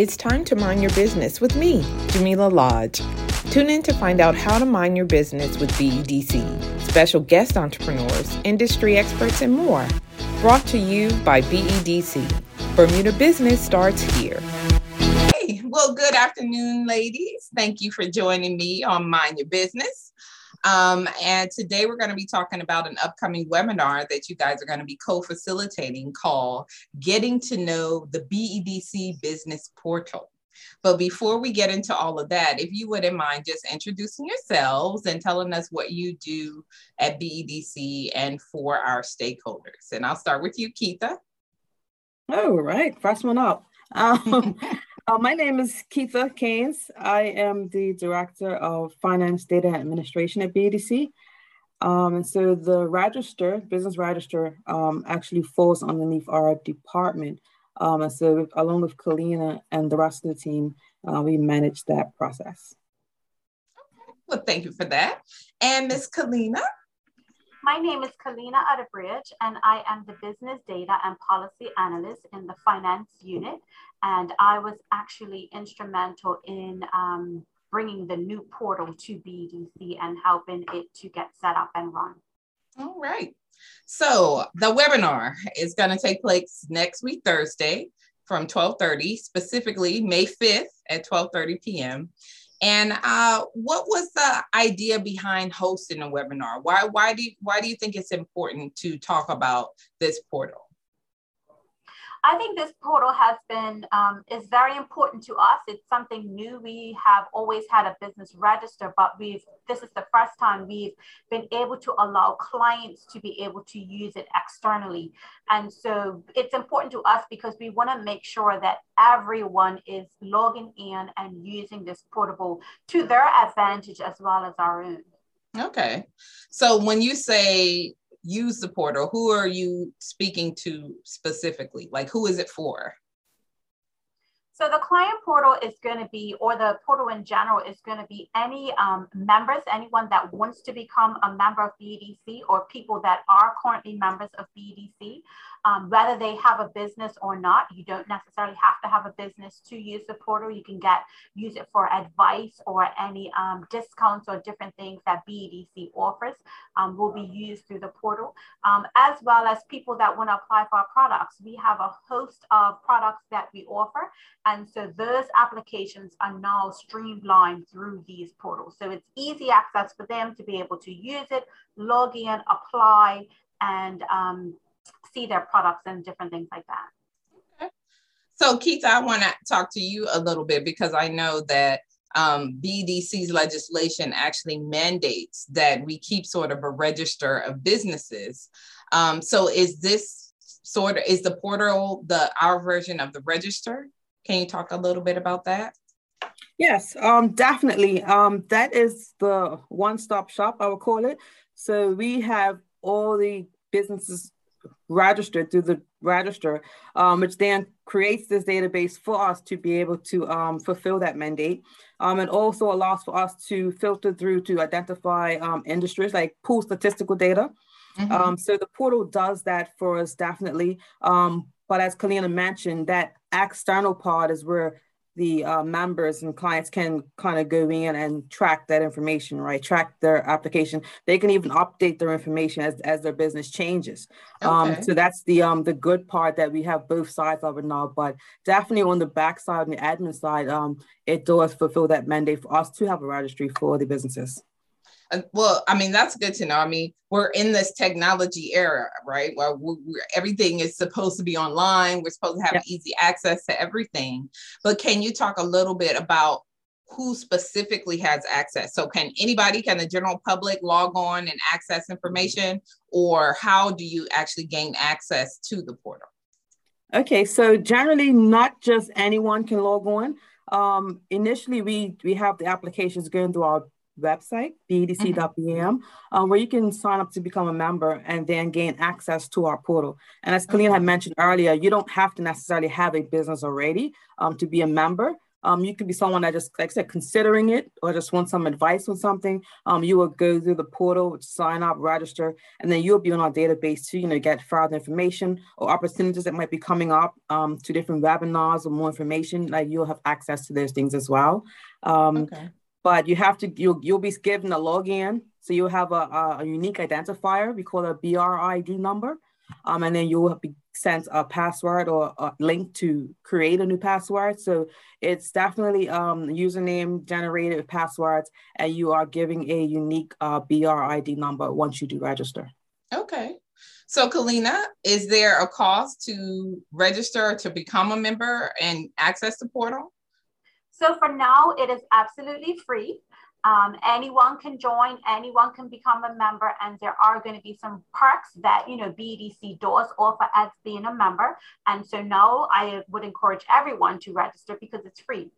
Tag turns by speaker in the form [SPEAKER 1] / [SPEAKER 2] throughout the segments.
[SPEAKER 1] It's time to mind your business with me, Jamillah Lodge. Tune in to find out how to mind your business with BEDC, special guest entrepreneurs, industry experts, and more. Brought to you by BEDC. Bermuda Business starts here.
[SPEAKER 2] Hey, well, good afternoon, ladies. Thank you for joining me on Mind Your Business. Um, and today we're going to be talking about an upcoming webinar that you guys are going to be co-facilitating called Getting to Know the BEDC Business Portal. But before we get into all of that, if you wouldn't mind just introducing yourselves and telling us what you do at BEDC and for our stakeholders. And I'll start with you, Keitha.
[SPEAKER 3] Oh, right. First one up. Um, uh, my name is Keitha Caines. I am the Director of Finance Data Administration at BDC. Um, and so the register, business register, um, actually falls underneath our department. Um, and so along with Colina and the rest of the team, uh, we manage that process.
[SPEAKER 2] Okay. Well, thank you for that. And Ms. Colina?
[SPEAKER 4] My name is Colina Outerbridge, and I am the Business Data and Policy Analyst in the Finance Unit. And I was actually instrumental in um, bringing the new portal to BDC and helping it to get set up and run.
[SPEAKER 2] All right. So the webinar is going to take place next week, Thursday from 1230, specifically May 5th at 1230 p.m. And uh, what was the idea behind hosting a webinar? Why, why, do you, why do you think it's important to talk about this portal?
[SPEAKER 4] I think this portal has been um, is very important to us. It's something new. We have always had a business register, but we've this is the first time we've been able to allow clients to be able to use it externally. And so it's important to us because we want to make sure that everyone is logging in and using this portable to their advantage as well as our own.
[SPEAKER 2] Okay. So when you say use the portal, who are you speaking to specifically? Like, who is it for?
[SPEAKER 4] So the client portal is going to be, or the portal in general is going to be any um, members, anyone that wants to become a member of BEDC or people that are currently members of BEDC. Um, whether they have a business or not, you don't necessarily have to have a business to use the portal. You can get use it for advice or any um, discounts or different things that BEDC offers um, will be used through the portal, um, as well as people that want to apply for our products. We have a host of products that we offer, and so those applications are now streamlined through these portals. So it's easy access for them to be able to use it, log in, apply, and um, see their products and different things like that.
[SPEAKER 2] Okay. So, Keith, I want to talk to you a little bit because I know that um, BDC's legislation actually mandates that we keep sort of a register of businesses. Um, so, is this sort of is the portal the our version of the register? Can you talk a little bit about that?
[SPEAKER 3] Yes, um, definitely. Um, that is the one-stop shop, I would call it. So we have all the businesses registered through the register, um, which then creates this database for us to be able to um, fulfill that mandate. Um, and also allows for us to filter through to identify um, industries like pool statistical data. Mm-hmm. Um, so the portal does that for us definitely. Um, but as Colina mentioned, that external part is where the uh, members and clients can kind of go in and track that information, right? Track their application. They can even update their information as, as their business changes. Um, okay. Um, so that's the um, the good part that we have both sides of it now. But definitely on the back side, on the admin side, um, it does fulfill that mandate for us to have a registry for the businesses
[SPEAKER 2] well, I mean, that's good to know. I mean, we're in this technology era, right? Where we're, everything is supposed to be online. We're supposed to have easy access to everything. But can you talk a little bit about who specifically has access? So, can anybody, can the general public log on and access information, or how do you actually gain access to the portal?
[SPEAKER 3] Okay, so generally, not just anyone can log on. Um, initially, we we have the applications going through our website, bedc.bm, mm-hmm. um, where you can sign up to become a member and then gain access to our portal. And as Colleen had mentioned earlier, you don't have to necessarily have a business already um, to be a member. Um, you could be someone that just, like I said, considering it or just want some advice on something. Um, you will go through the portal, sign up, register, and then you'll be on our database to, you know, get further information or opportunities that might be coming up um, to different webinars or more information. Like you'll have access to those things as well. Um, okay. But you have to, you'll, you'll be given a login. So you'll have a, a unique identifier. We call it a BRID number. Um, and then you will be sent a password or a link to create a new password. So it's definitely um, username generated passwords, and you are giving a unique uh, BRID number once you do register.
[SPEAKER 2] Okay. So, Colina, is there a cost to register to become a member and access the portal?
[SPEAKER 4] So, for now, it is absolutely free. Um, anyone can join, anyone can become a member, and there are going to be some perks that you know BDC does offer as being a member. And so now I would encourage everyone to register because it's free.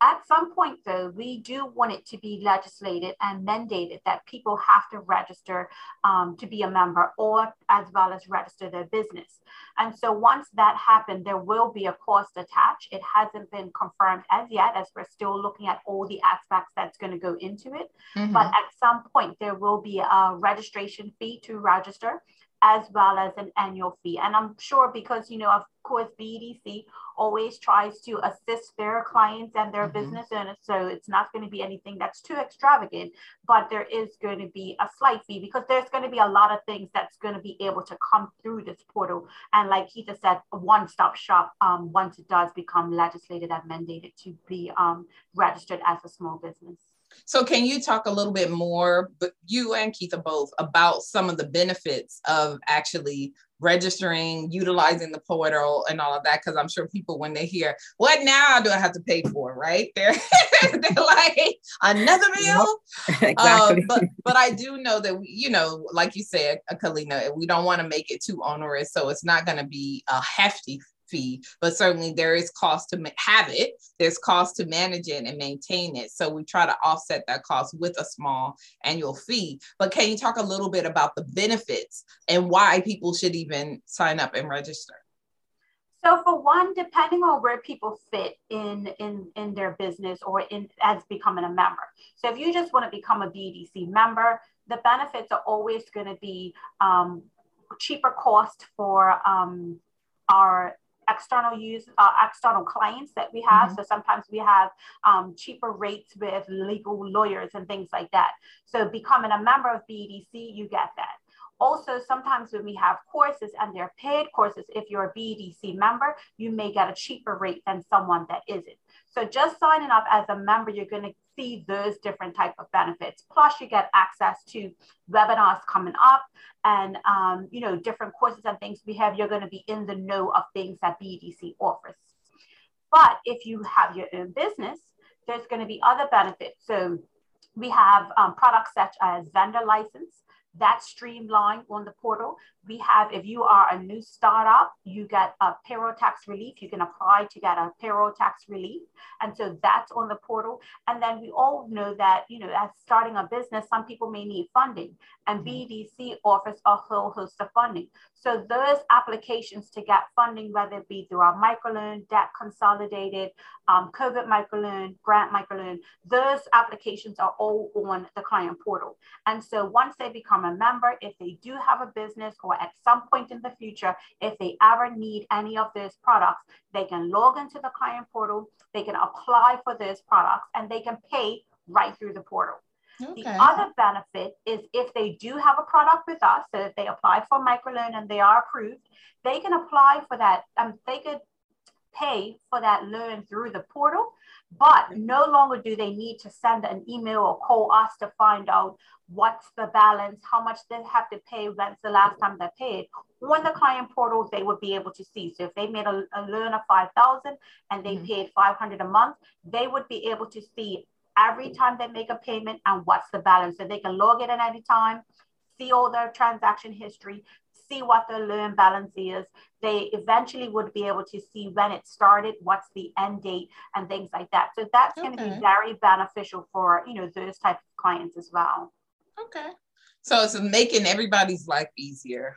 [SPEAKER 4] At some point, though, we do want it to be legislated and mandated that people have to register um, to be a member or as well as register their business. And so once that happened, there will be a cost attached. It hasn't been confirmed as yet, as we're still looking at all the aspects that's going to go into it. Mm-hmm. But at some point, there will be a registration fee to register as well as an annual fee. And I'm sure because, you know, of course, BDC always tries to assist their clients and their mm-hmm. business owners. So it's not going to be anything that's too extravagant, but there is going to be a slight fee because there's going to be a lot of things that's going to be able to come through this portal. And like Keitha said, a one-stop shop um, once it does become legislated and mandated to be um, registered as a small business.
[SPEAKER 2] So can you talk a little bit more, but you and Keitha both, about some of the benefits of actually registering, utilizing the portal and all of that? Because I'm sure people, when they hear, what now do I have to pay for, right? They're, they're like, another meal? Yep. exactly. Um, but, but I do know that, we, you know, like you said, Colina, we don't want to make it too onerous. So it's not going to be a hefty fee, but certainly there is cost to have it. There's cost to manage it and maintain it. So we try to offset that cost with a small annual fee. But can you talk a little bit about the benefits and why people should even sign up and register?
[SPEAKER 4] So for one, depending on where people fit in in in their business or in as becoming a member. So if you just want to become a BDC member, the benefits are always going to be um, cheaper cost for um, our external use, uh, external clients that we have. Mm-hmm. So sometimes we have um, cheaper rates with legal lawyers and things like that. So becoming a member of BDC, you get that. Also, sometimes when we have courses and they're paid courses, if you're a BDC member, you may get a cheaper rate than someone that isn't. So just signing up as a member, you're going to see those different type of benefits. Plus, you get access to webinars coming up and um, you know different courses and things we have. You're going to be in the know of things that BDC offers. But if you have your own business, there's going to be other benefits. So we have um, products such as vendor license that's streamlined on the portal. We have, if you are a new startup, you get a payroll tax relief. You can apply to get a payroll tax relief. And so that's on the portal. And then we all know that, you know, as starting a business, some people may need funding and mm-hmm. BDC offers a whole host of funding. So those applications to get funding, whether it be through our microloan, debt consolidated, um, COVID microloan, grant microloan, those applications are all on the client portal. And so once they become a member, if they do have a business or at some point in the future, if they ever need any of those products, they can log into the client portal, they can apply for those products, and they can pay right through the portal. Okay. The other benefit is if they do have a product with us, so if they apply for microloan and they are approved, they can apply for that. Um, they could pay for that loan through the portal, but no longer do they need to send an email or call us to find out what's the balance, how much they have to pay, when's the last time they paid. On the client portal, they would be able to see. So if they made a, a loan of 5,000 and they mm-hmm. paid 500 a month, they would be able to see every time they make a payment and what's the balance. So they can log in at any time, see all their transaction history, see what the loan balance is. They eventually would be able to see when it started, what's the end date, and things like that. So that's okay. going to be very beneficial for you know those type of clients as well.
[SPEAKER 2] Okay. So it's making everybody's life easier.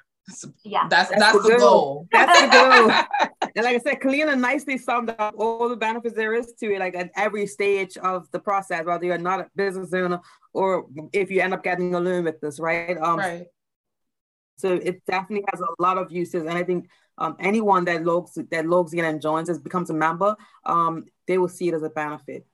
[SPEAKER 4] Yeah,
[SPEAKER 2] that's that's, that's the, goal. goal.
[SPEAKER 3] That's the goal. and like I said, Colina nicely summed up all the benefits there is to it, like at every stage of the process, whether you're not a business owner or if you end up getting a loan with this, right?
[SPEAKER 2] Um, right.
[SPEAKER 3] So it definitely has a lot of uses, and I think um, anyone that logs that logs in and joins us becomes a member, um, they will see it as a benefit.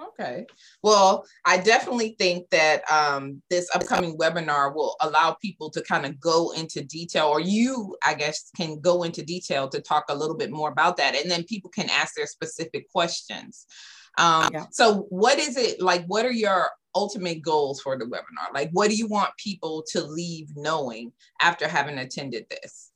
[SPEAKER 2] Okay. Well, I definitely think that um, this upcoming webinar will allow people to kind of go into detail, or you, I guess, can go into detail to talk a little bit more about that. And then people can ask their specific questions. Um, yeah. So, what is it like? What are your ultimate goals for the webinar? Like, what do you want people to leave knowing after having attended this?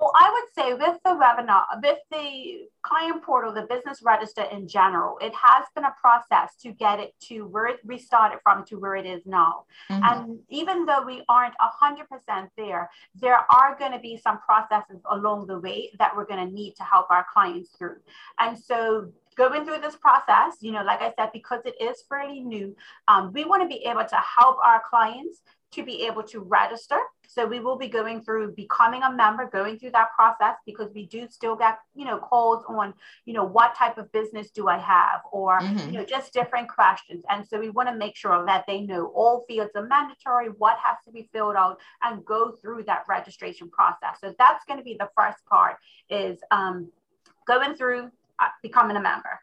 [SPEAKER 4] Well, I would say with the webinar, with the client portal, the business register in general, it has been a process to get it to where it restarted from to where it is now. Mm-hmm. And even though we aren't 100% there, there are going to be some processes along the way that we're going to need to help our clients through. And so going through this process, you know, like I said, because it is fairly new, um, we want to be able to help our clients to be able to register. So we will be going through becoming a member, going through that process because we do still get, you know, calls on, you know, what type of business do I have or, mm-hmm. you know, just different questions. And so we want to make sure that they know all fields are mandatory, what has to be filled out and go through that registration process. So that's going to be the first part is um, going through Uh, becoming a member.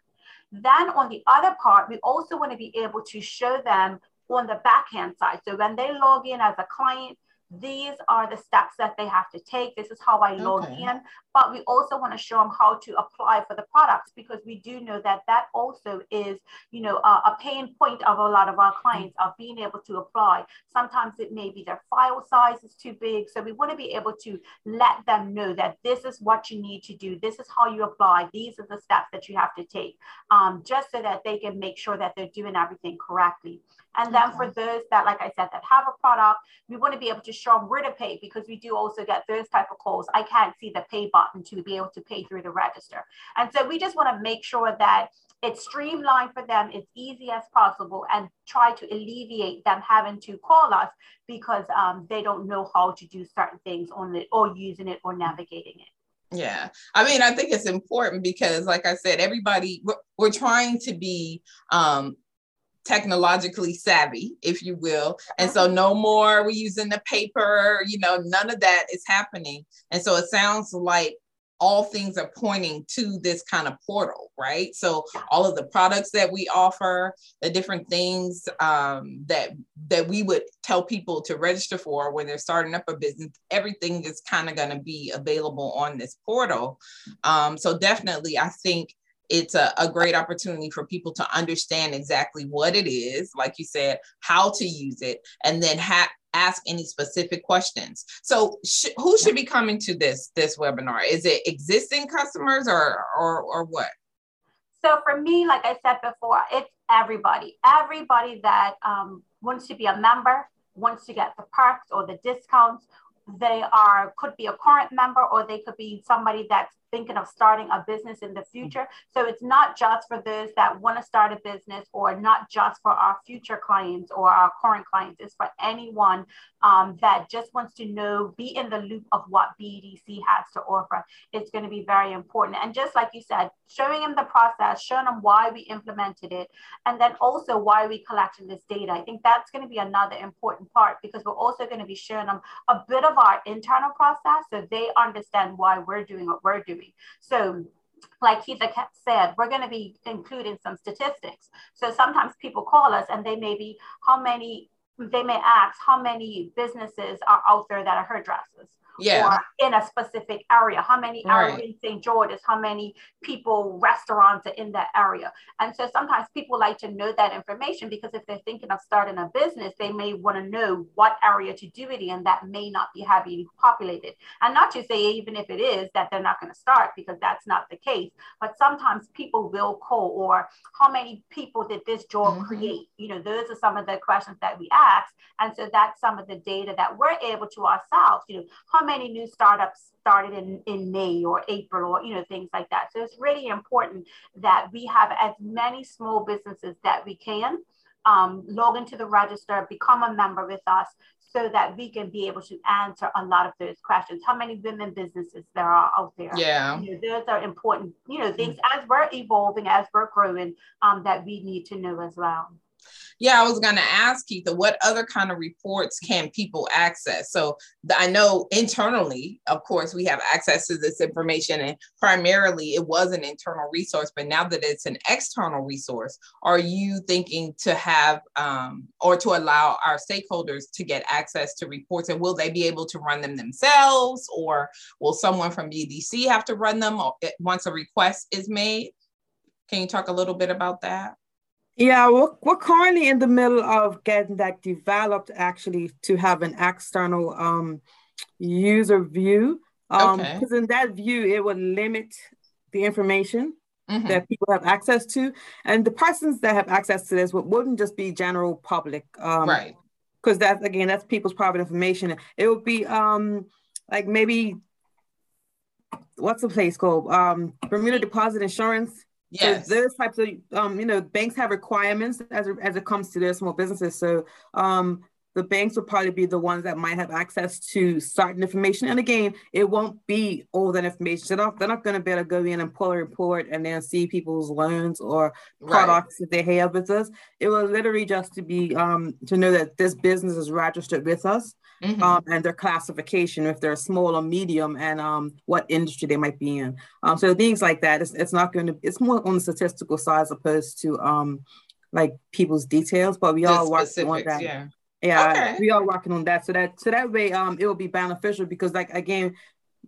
[SPEAKER 4] Then on the other part, we also want to be able to show them on the backhand side. So when they log in as a client, these are the steps that they have to take. This is how I log okay. in. But we also want to show them how to apply for the products because we do know that that also is, you know, a, a pain point of a lot of our clients of being able to apply. Sometimes it may be their file size is too big. So we want to be able to let them know that this is what you need to do. This is how you apply. These are the steps that you have to take, um, just so that they can make sure that they're doing everything correctly. And then for those that, like I said, that have a product, we want to be able to them where to pay because we do also get those type of calls. I can't see the pay button to be able to pay through the register. And so we just want to make sure that it's streamlined for them, as easy as possible, and try to alleviate them having to call us because um, they don't know how to do certain things on it or using it or navigating it.
[SPEAKER 2] Yeah. I mean, I think it's important because, like I said, everybody, we're, we're trying to be um, technologically savvy, if you will. And so no more we using the paper, you know, none of that is happening. And so it sounds like all things are pointing to this kind of portal, right? So all of the products that we offer, the different things um, that that we would tell people to register for when they're starting up a business, everything is kind of going to be available on this portal. Um, so definitely, I think it's a, a great opportunity for people to understand exactly what it is, like you said, how to use it, and then have ask any specific questions. So, sh- who should be coming to this this webinar? Is it existing customers or or or what?
[SPEAKER 4] So for me, like I said before, it's everybody. Everybody that um, wants to be a member, wants to get the perks or the discounts. They are could be a current member or they could be somebody that's thinking of starting a business in the future. So it's not just for those that want to start a business or not just for our future clients or our current clients. It's for anyone um, that just wants to know, be in the loop of what BDC has to offer. It's going to be very important. And just like you said, showing them the process, showing them why we implemented it, and then also why we collected this data. I think that's going to be another important part because we're also going to be showing them a bit of our internal process so they understand why we're doing what we're doing So like Keith said, we're going to be including some statistics. So sometimes people call us and they may be how many, they may ask how many businesses are out there that are hairdressers
[SPEAKER 2] yeah.
[SPEAKER 4] or in a specific area. How many right. are in St. George's? How many people, restaurants are in that area? And so sometimes people like to know that information because if they're thinking of starting a business, they may want to know what area to do it in that may not be heavily populated. And not to say, even if it is, that they're not going to start because that's not the case. But sometimes people will call, or how many people did this job mm-hmm. create? You know, those are some of the questions that we ask. And so that's some of the data that we're able to ourselves, you know, how many new startups started in, in May or April or, you know, things like that. So it's really important that we have as many small businesses that we can um, log into the register, become a member with us so that we can be able to answer a lot of those questions. How many women businesses there are out there?
[SPEAKER 2] Yeah.
[SPEAKER 4] You know, those are important, you know, things as we're evolving, as we're growing, um, that we need to know as well.
[SPEAKER 2] Yeah, I was going to ask Keitha, what other kind of reports can people access? So I know internally, of course, we have access to this information, and primarily it was an internal resource, but now that it's an external resource, are you thinking to have um, or to allow our stakeholders to get access to reports, and will they be able to run them themselves, or will someone from BDC have to run them once a request is made? Can you talk a little bit about that?
[SPEAKER 3] Yeah, we're, we're currently in the middle of getting that developed actually to have an external um, user view. Um, Because okay. in that view, it would limit the information mm-hmm. that people have access to. And the persons that have access to this wouldn't just be general public. Um,
[SPEAKER 2] right.
[SPEAKER 3] Because that's, again, that's people's private information. It would be um, like maybe, what's the place called? Um, Bermuda Deposit Insurance
[SPEAKER 2] Yes.
[SPEAKER 3] So those types of, um, you know, banks have requirements as, as it comes to their small businesses. So um, the banks will probably be the ones that might have access to certain information. And again, it won't be all that information. They're not, they're not going to be able to go in and pull a report and then see people's loans or products right. that they have with us. It will literally just to be um, to know that this business is registered with us mm-hmm. um, and their classification, if they're small or medium, and um, what industry they might be in. Um, so things like that. It's, it's not going to. It's more on the statistical side as opposed to um, like people's details. But we all working on that.
[SPEAKER 2] Yeah.
[SPEAKER 3] Yeah, okay. we are working on that. So that so that way, um, it will be beneficial because, like again,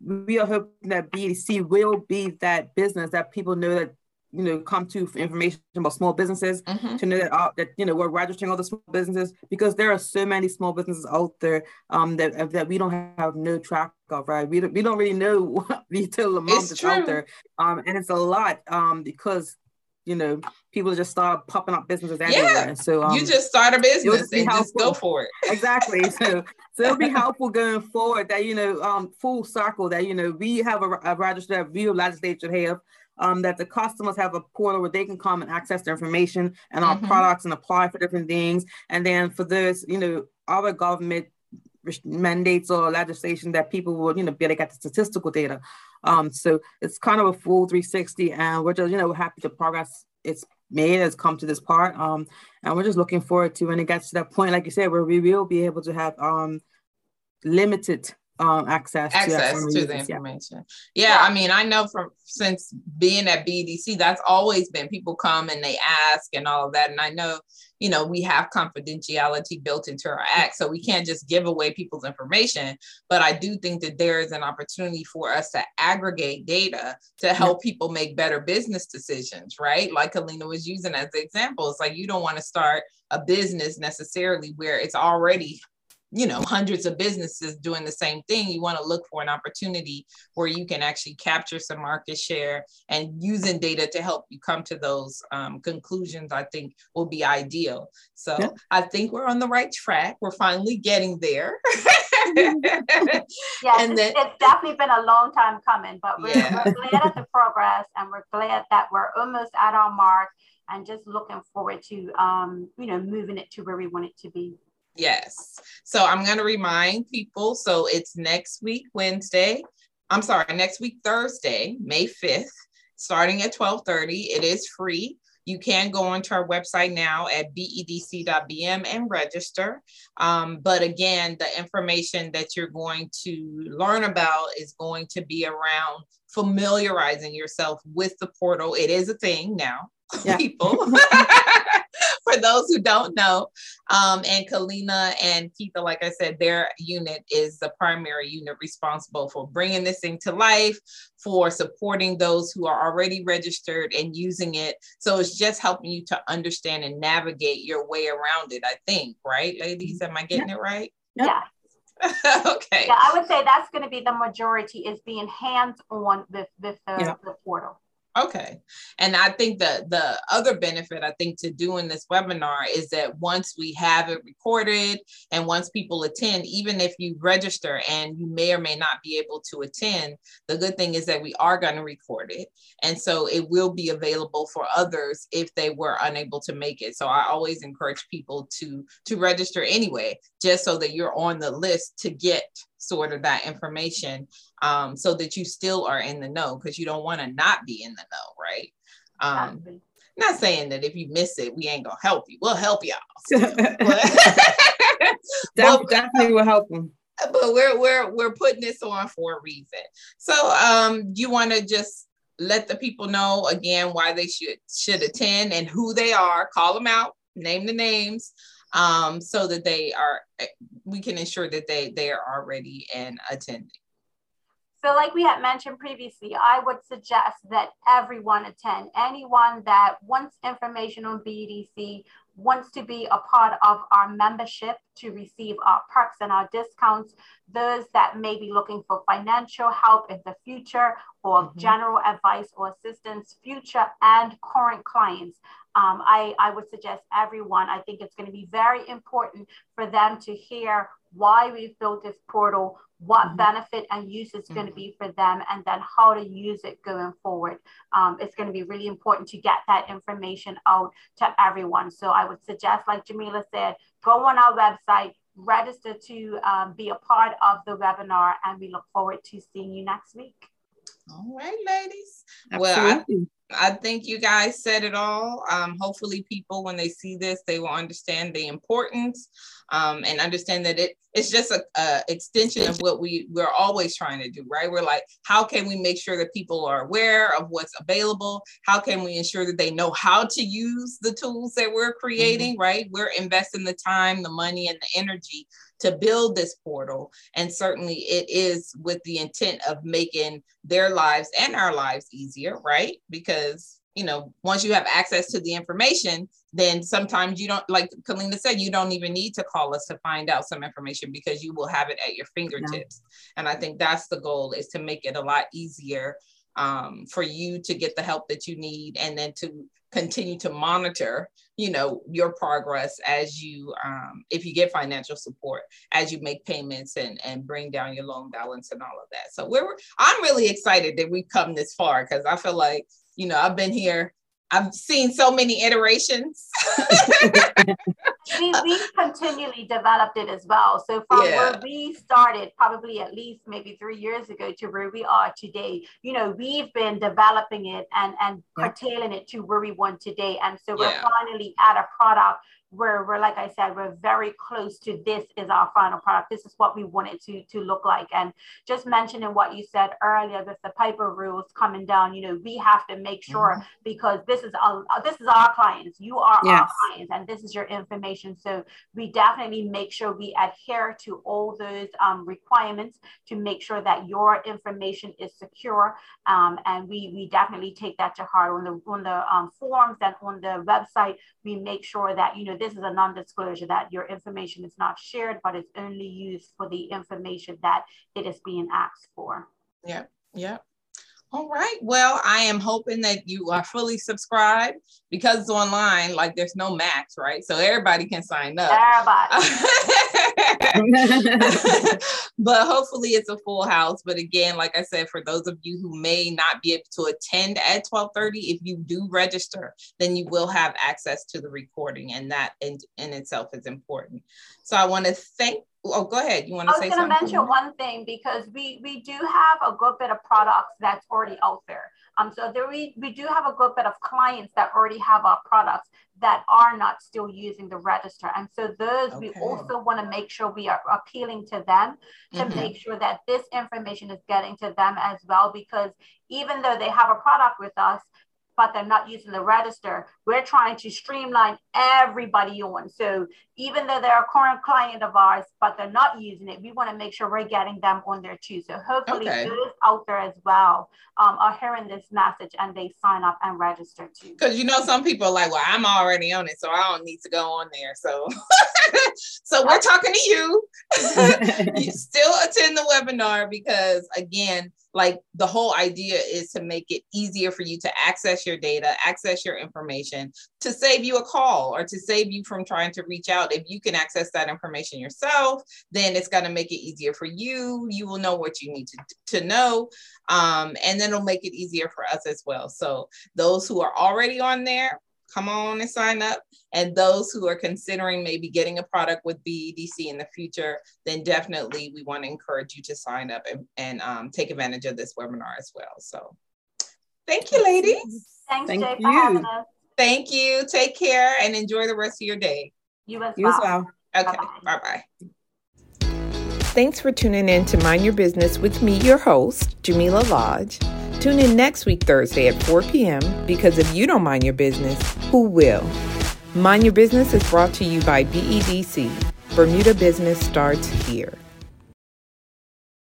[SPEAKER 3] we are hoping that BDC will be that business that people know that you know come to for information about small businesses mm-hmm. to know that uh, that you know we're registering all the small businesses because there are so many small businesses out there um that that we don't have no track of right we don't, we don't really know what retail amount that's out there um and it's a lot um because you know people just start popping up businesses everywhere yeah. so
[SPEAKER 2] um, you just start a business and helpful. just go for it
[SPEAKER 3] exactly so so it'll be helpful going forward that you know um full circle that you know we have a, a register that we legislature have um, that the customers have a portal where they can come and access their information and our mm-hmm. products and apply for different things. And then for this, you know, other government mandates or legislation that people will, you know, be able to get the statistical data. Um, so it's kind of a full 360, and we're just, you know, happy to progress it's made has come to this part. Um, and we're just looking forward to when it gets to that point, like you said, where we will be able to have um limited um, access
[SPEAKER 2] access
[SPEAKER 3] to,
[SPEAKER 2] to the information. Yeah. yeah, I mean, I know from since being at BDC, that's always been people come and they ask and all of that. And I know, you know, we have confidentiality built into our act, so we can't just give away people's information. But I do think that there is an opportunity for us to aggregate data to help yeah. people make better business decisions, right? Like Alina was using as the example. It's like you don't want to start a business necessarily where it's already you know hundreds of businesses doing the same thing you want to look for an opportunity where you can actually capture some market share and using data to help you come to those um, conclusions i think will be ideal so yeah. i think we're on the right track we're finally getting there
[SPEAKER 4] yeah and then, it's definitely been a long time coming but we're, yeah. we're glad at the progress and we're glad that we're almost at our mark and just looking forward to um, you know moving it to where we want it to be
[SPEAKER 2] Yes. So I'm going to remind people. So it's next week, Wednesday. I'm sorry, next week, Thursday, May 5th, starting at 1230. It is free. You can go onto our website now at bedc.bm and register. Um, but again, the information that you're going to learn about is going to be around familiarizing yourself with the portal. It is a thing now, yeah. people. for those who don't know. Um, and Colina and Keitha, like I said, their unit is the primary unit responsible for bringing this thing to life, for supporting those who are already registered and using it. So it's just helping you to understand and navigate your way around it, I think, right, ladies? Am I getting yeah. it right?
[SPEAKER 4] Yeah.
[SPEAKER 2] okay.
[SPEAKER 4] Yeah, I would say that's going to be the majority is being hands on with, with the, yeah. the portal.
[SPEAKER 2] Okay. And I think the the other benefit I think to doing this webinar is that once we have it recorded and once people attend, even if you register and you may or may not be able to attend, the good thing is that we are going to record it. And so it will be available for others if they were unable to make it. So I always encourage people to to register anyway, just so that you're on the list to get sort of that information um, so that you still are in the know because you don't want to not be in the know, right? Um, not saying that if you miss it, we ain't gonna help you. We'll help y'all.
[SPEAKER 3] but, definitely will help them.
[SPEAKER 2] But we're we're we're putting this on for a reason. So um you want to just let the people know again why they should should attend and who they are, call them out, name the names, um, so that they are we can ensure that they they are already and attending.
[SPEAKER 4] So like we had mentioned previously, I would suggest that everyone attend. Anyone that wants information on BDC, wants to be a part of our membership to receive our perks and our discounts, those that may be looking for financial help in the future or mm-hmm. general advice or assistance, future and current clients. Um, I, I would suggest everyone, I think it's going to be very important for them to hear why we've built this portal, what mm-hmm. benefit and use it's mm-hmm. going to be for them, and then how to use it going forward. Um, it's going to be really important to get that information out to everyone. So I would suggest, like Jamillah said, go on our website, register to um, be a part of the webinar, and we look forward to seeing you next week.
[SPEAKER 2] All right, ladies. Absolutely. Well, I think you guys said it all. Um, hopefully, people, when they see this, they will understand the importance um, and understand that it it's just a, a, extension of what we we're always trying to do, right? We're like, how can we make sure that people are aware of what's available? How can we ensure that they know how to use the tools that we're creating, mm-hmm. right? We're investing the time, the money, and the energy to build this portal. And certainly it is with the intent of making their lives and our lives easier, right? Because you know, once you have access to the information, then sometimes you don't, like Colina said, you don't even need to call us to find out some information because you will have it at your fingertips. And I think that's the goal is to make it a lot easier um, for you to get the help that you need and then to continue to monitor you know your progress as you um, if you get financial support as you make payments and and bring down your loan balance and all of that so we're i'm really excited that we've come this far because i feel like you know i've been here I've seen so many iterations.
[SPEAKER 4] we, we've continually developed it as well. So from yeah. where we started, probably at least maybe three years ago to where we are today, you know, we've been developing it and and curtailing it to where we want today. And so we're yeah. finally at a product we're, we're like I said, we're very close to this is our final product. This is what we want it to, to look like. And just mentioning what you said earlier with the PIPA rules coming down, you know, we have to make sure mm-hmm. because this is our, this is our clients. You are yes. our clients and this is your information. So we definitely make sure we adhere to all those um, requirements to make sure that your information is secure. Um, and we, we definitely take that to heart on the, on the um, forms and on the website. We make sure that, you know, this is a non-disclosure that your information is not shared, but it's only used for the information that it is being asked for.
[SPEAKER 2] Yeah, yeah. All right. Well, I am hoping that you are fully subscribed because it's online, like there's no max, right? So everybody can sign up. Everybody. but hopefully it's a full house. But again, like I said, for those of you who may not be able to attend at 1230, if you do register, then you will have access to the recording. And that in, in itself is important. So I want to thank Oh, go ahead. You want to say something?
[SPEAKER 4] I was going to mention one thing because we we do have a good bit of products that's already out there. Um, so there we, we do have a good bit of clients that already have our products that are not still using the register. And so those okay. we also want to make sure we are appealing to them to mm-hmm. make sure that this information is getting to them as well. Because even though they have a product with us, but they're not using the register. We're trying to streamline everybody on. So even though they're a current client of ours, but they're not using it, we want to make sure we're getting them on there too. So hopefully okay. those out there as well um, are hearing this message and they sign up and register too.
[SPEAKER 2] Because you know, some people are like, well, I'm already on it, so I don't need to go on there. So so we're talking to you. you still attend the webinar because again, like the whole idea is to make it easier for you to access your data, access your information, to save you a call or to save you from trying to reach out. If you can access that information yourself, then it's going to make it easier for you. You will know what you need to, to know. Um, and then it'll make it easier for us as well. So those who are already on there, come on and sign up. And those who are considering maybe getting a product with BEDC in the future, then definitely we want to encourage you to sign up and, and um, take advantage of this webinar as well. So thank you, ladies.
[SPEAKER 4] Thanks, Thank Jay, you.
[SPEAKER 2] Thank you. Take care and enjoy the rest of your day.
[SPEAKER 4] You as well. You as well.
[SPEAKER 2] Okay. Bye bye.
[SPEAKER 1] Thanks for tuning in to Mind Your Business with me, your host, Jamillah Lodge. Tune in next week, Thursday at 4 p.m. because if you don't mind your business, who will? Mind Your Business is brought to you by BEDC. Bermuda Business starts here.